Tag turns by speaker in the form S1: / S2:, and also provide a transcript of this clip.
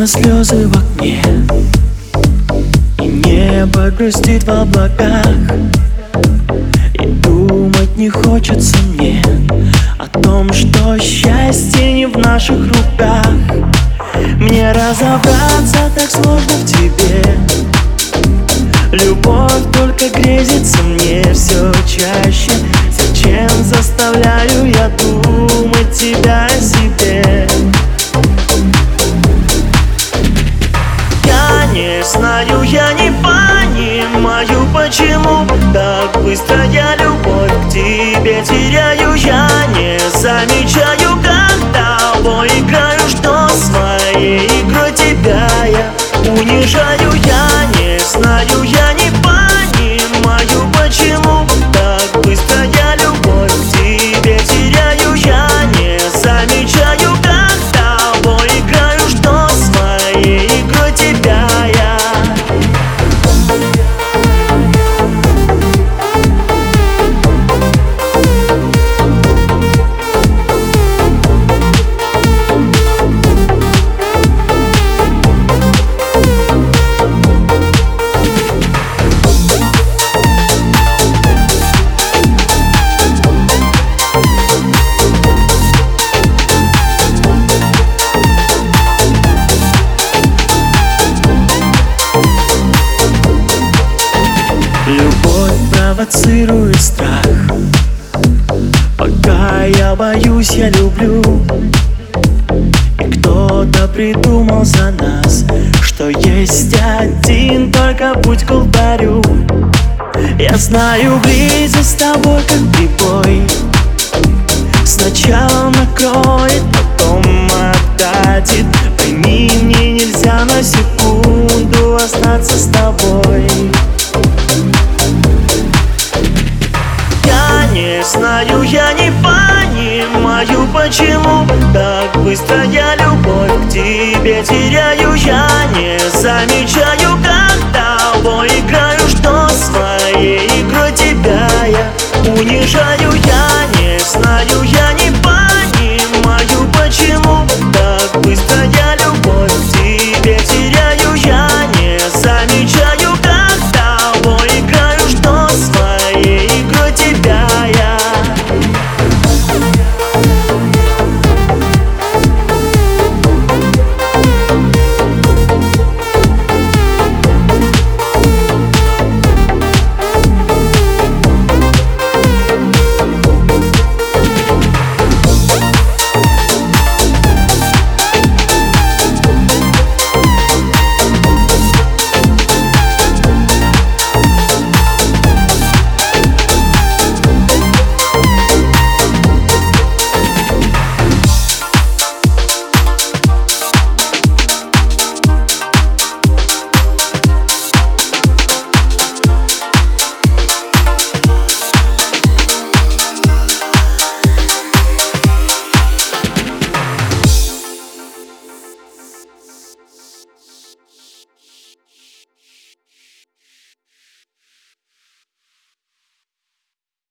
S1: Словно слезы в окне. И небо грустит в облаках. И думать не хочется мне О том, что счастье не в наших руках. Мне разобраться так сложно в тебе. Любовь только грезится мне все чаще. Зачем заставляю я думать тебя о почему Так быстро я любовь к тебе теряю? Я не замечаю, когда тобой играю Что своей игрой тебя я унижаю. Я Любовь провоцирует страх. Пока я боюсь, я люблю. И кто-то придумал за нас Что есть один только путь к алтарю. Я знаю, близость с тобой как прибой. Сначала накроет, потом отдадит. Пойми, мне нельзя на секунду остаться с тобой знаю, я не понимаю, почему Так быстро я любовь к тебе теряю. Я не замечаю, когда тобой играю Что своей игрой тебя я унижаю. Я не